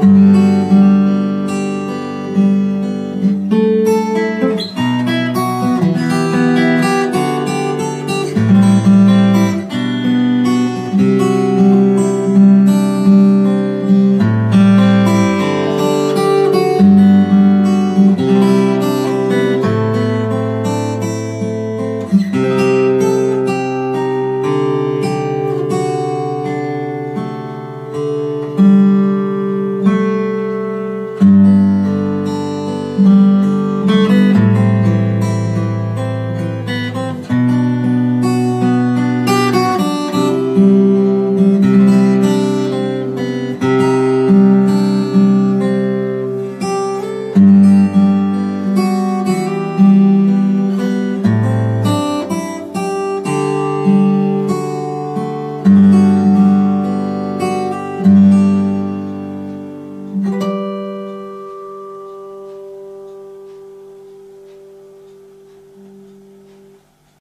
Mm-hmm.